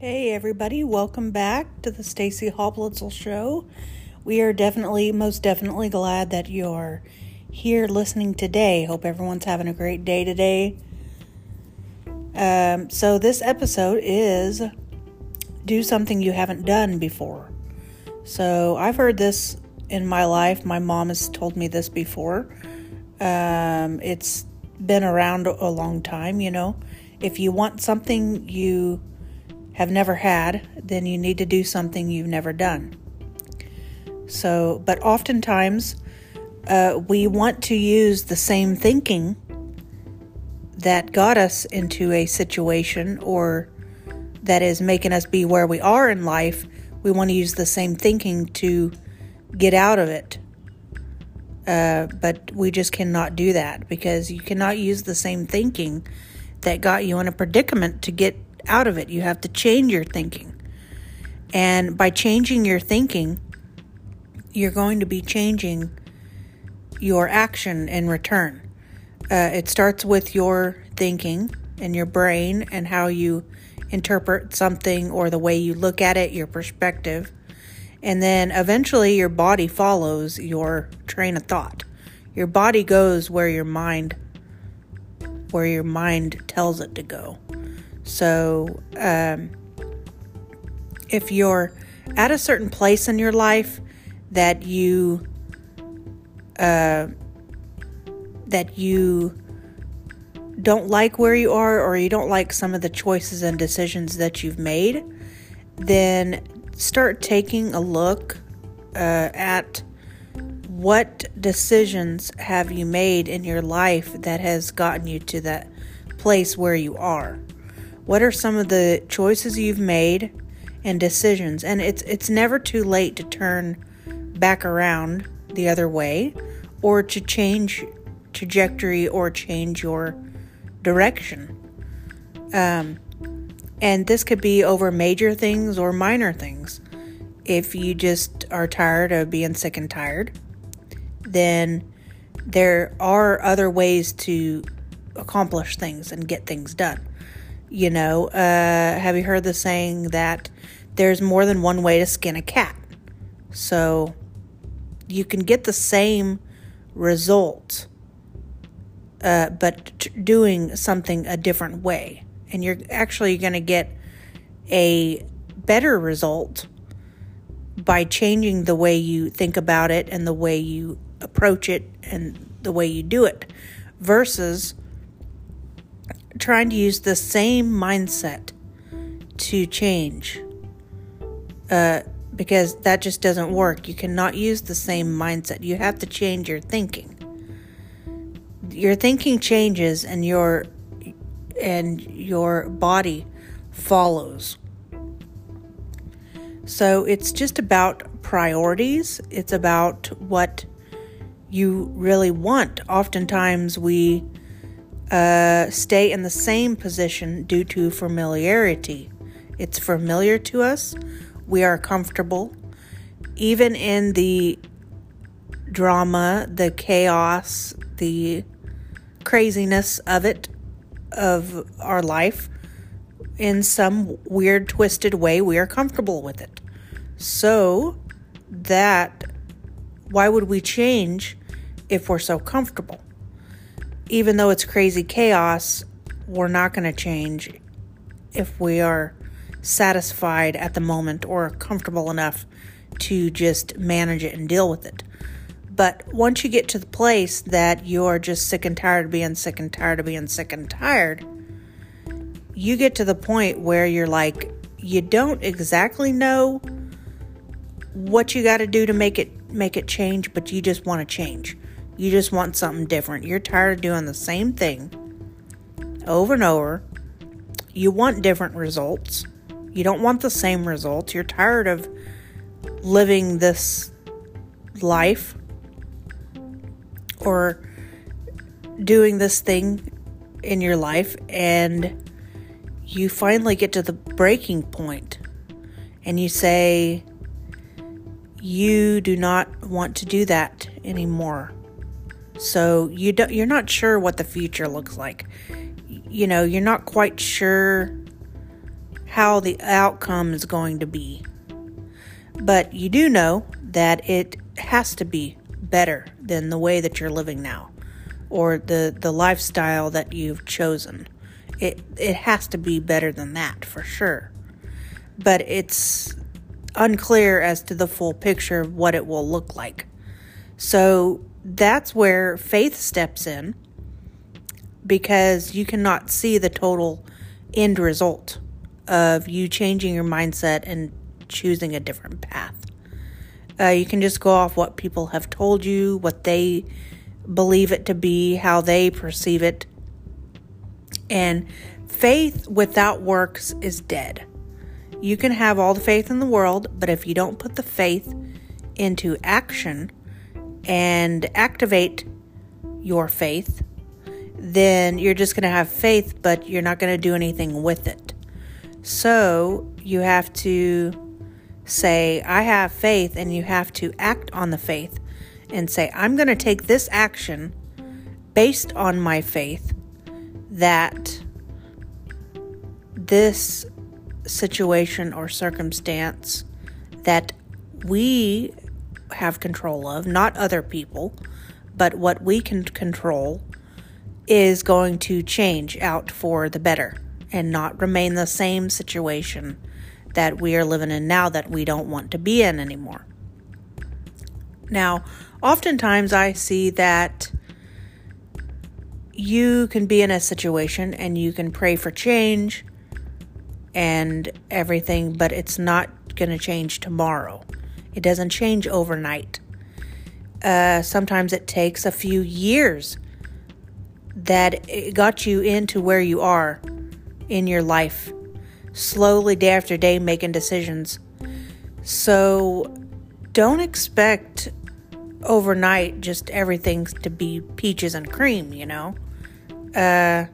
Hey everybody, welcome back to the Stacey Habluetzel show. We are definitely most definitely glad that you're here listening today. Hope everyone's having a great day today. Um, so this episode is do something you haven't done before. So I've heard this in my life. My mom has told me this before. Um, it's been around a long time, you know. If you want something you have never had, then you need to do something you've never done. So, but oftentimes uh, we want to use the same thinking that got us into a situation or that is making us be where we are in life. We want to use the same thinking to get out of it. Uh, but we just cannot do that because you cannot use the same thinking that got you in a predicament to get out of it. You have to change your thinking. And by changing your thinking, you're going to be changing your action in return. Uh, it starts with your thinking and your brain and how you interpret something or the way you look at it, your perspective. And then eventually your body follows your train of thought. Your body goes where your mind where your mind tells it to go. So, um, if you're at a certain place in your life that you uh, that you don't like where you are, or you don't like some of the choices and decisions that you've made, then start taking a look uh, at what decisions have you made in your life that has gotten you to that place where you are. What are some of the choices you've made and decisions? And it's it's never too late to turn back around the other way or to change trajectory or change your direction. Um, and this could be over major things or minor things. If you just are tired of being sick and tired, then there are other ways to accomplish things and get things done. You know, uh, have you heard the saying that there's more than one way to skin a cat? So you can get the same result, uh, but t- doing something a different way. And you're actually going to get a better result by changing the way you think about it and the way you approach it and the way you do it versus trying to use the same mindset to change uh, because that just doesn't work. You cannot use the same mindset. You have to change your thinking. Your thinking changes and your and your body follows. So it's just about priorities. It's about what you really want. Oftentimes we uh, stay in the same position due to familiarity. It's familiar to us, we are comfortable. Even in the drama, the chaos, the craziness of it, of our life, in some weird, twisted way, we are comfortable with it. So, that, why would we change if we're so comfortable? Even though it's crazy chaos, we're not going to change if we are satisfied at the moment or comfortable enough to just manage it and deal with it. But once you get to the place that you're just sick and tired of being sick and tired of being sick and tired, you get to the point where you're like, you don't exactly know what you got to do to make it make it change, but you just want to change. You just want something different. You're tired of doing the same thing over and over. You want different results. You don't want the same results. You're tired of living this life or doing this thing in your life and you finally get to the breaking point and you say you do not want to do that anymore. So you don't you're not sure what the future looks like. You know, you're not quite sure how the outcome is going to be. But you do know that it has to be better than the way that you're living now or the, the lifestyle that you've chosen. It, it has to be better than that for sure. But it's unclear as to the full picture of what it will look like. So that's where faith steps in because you cannot see the total end result of you changing your mindset and choosing a different path. Uh, you can just go off what people have told you, what they believe it to be, how they perceive it. And faith without works is dead. You can have all the faith in the world, but if you don't put the faith into action and activate your faith, then you're just going to have faith, but you're not going to do anything with it. So you have to say, I have faith, and you have to act on the faith and say, I'm going to take this action based on my faith that this situation or circumstance that we have control of, not other people, but what we can control is going to change out for the better and not remain the same situation that we are living in now that we don't want to be in anymore. Now, oftentimes I see that you can be in a situation and you can pray for change and everything, but it's not going to change tomorrow. It doesn't change overnight. Uh, sometimes it takes a few years that it got you into where you are in your life, slowly, day after day, making decisions. So don't expect overnight just everything to be peaches and cream, you know? Uh,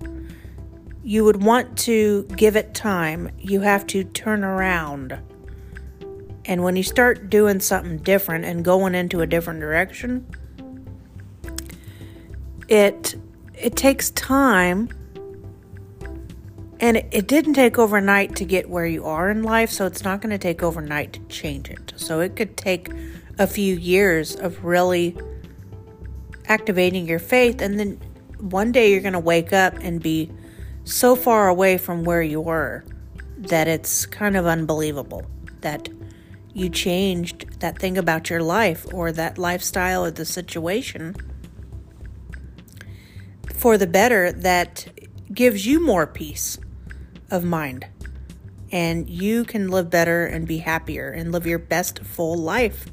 you would want to give it time. You have to turn around. And when you start doing something different and going into a different direction, it it takes time and it, it didn't take overnight to get where you are in life, so it's not going to take overnight to change it. So it could take a few years of really activating your faith, and then one day you're going to wake up and be so far away from where you were that it's kind of unbelievable that you changed that thing about your life or that lifestyle or the situation for the better that gives you more peace of mind. And you can live better and be happier and live your best full life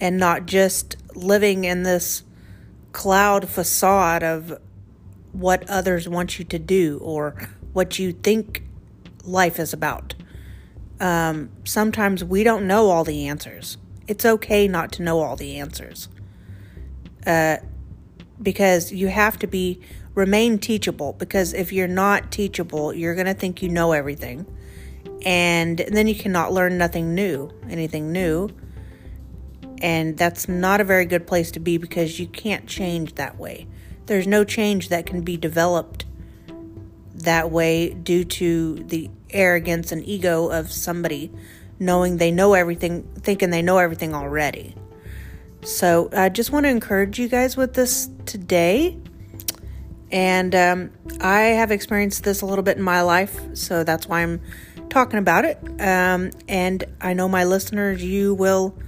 and not just living in this cloud facade of what others want you to do or what you think life is about. Um, sometimes we don't know all the answers. It's okay not to know all the answers. Uh, because you have to be remain teachable because if you're not teachable you're going to think you know everything and then you cannot learn nothing new anything new and that's not a very good place to be because you can't change that way. There's no change that can be developed that way due to the arrogance and ego of somebody knowing they know everything, thinking they know everything already. So I just want to encourage you guys with this today. And um, I have experienced this a little bit in my life, so that's why I'm talking about it. Um, and I know my listeners, you will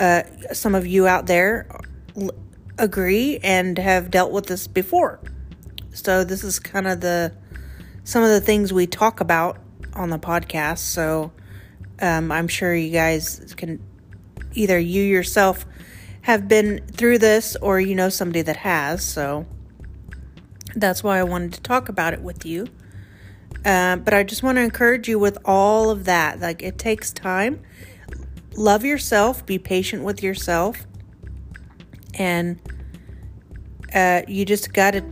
uh, some of you out there l- agree and have dealt with this before. So this is kind of the some of the things we talk about on the podcast. So um, I'm sure you guys can either you yourself have been through this or you know somebody that has. So that's why I wanted to talk about it with you. Uh, but I just want to encourage you with all of that. Like it takes time love yourself, be patient with yourself, and uh, you just got to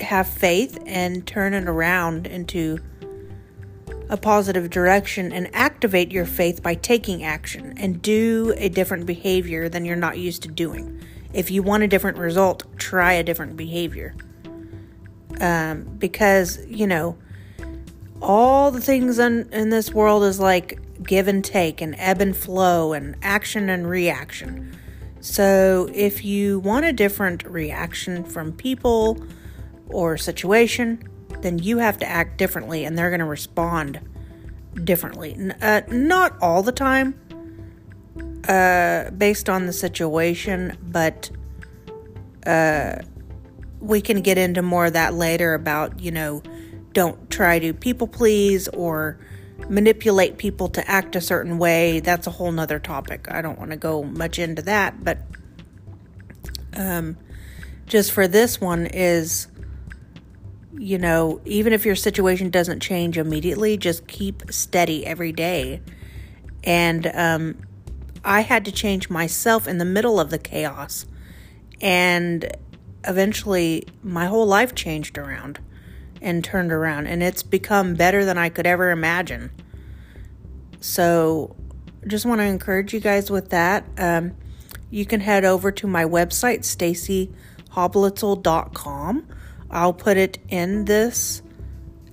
have faith and turn it around into a positive direction and activate your faith by taking action and do a different behavior than you're not used to doing. If you want a different result, try a different behavior. Um, because, you know, all the things in, in this world is like give and take and ebb and flow and action and reaction. So if you want a different reaction from people or situation, then you have to act differently and they're going to respond differently. Uh, not all the time, uh, based on the situation, but uh, we can get into more of that later about, you know, don't try to people please or manipulate people to act a certain way. That's a whole nother topic. I don't want to go much into that, but um, just for this one is you know, even if your situation doesn't change immediately, just keep steady every day. And um, I had to change myself in the middle of the chaos. And eventually, my whole life changed around and turned around. And it's become better than I could ever imagine. So, just want to encourage you guys with that. Um, you can head over to my website, staceyhabluetzel.com I'll put it in this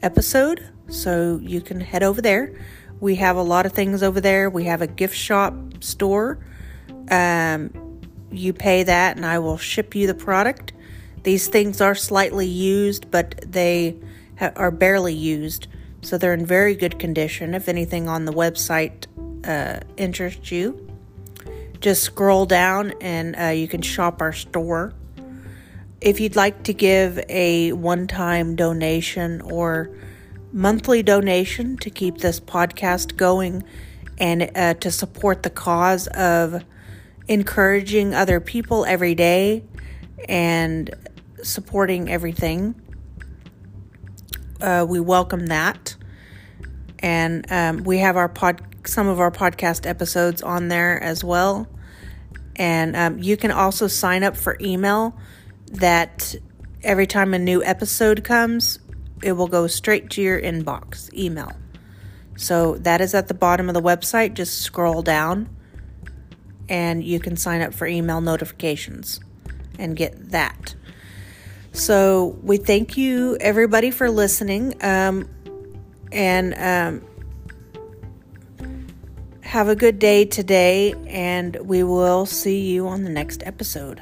episode so you can head over there. We have a lot of things over there. We have a gift shop store. Um, you pay that, and I will ship you the product. These things are slightly used, but they ha- are barely used, so they're in very good condition. If anything on the website uh, interests you, just scroll down and uh, you can shop our store. If you'd like to give a one time donation or monthly donation to keep this podcast going and uh, to support the cause of encouraging other people every day and supporting everything, uh, we welcome that. And um, we have our pod, some of our podcast episodes on there as well. And um, you can also sign up for email that every time a new episode comes, it will go straight to your inbox email. So that is at the bottom of the website. Just scroll down and you can sign up for email notifications and get that. So we thank you everybody for listening. Um, and um, have a good day today, and we will see you on the next episode.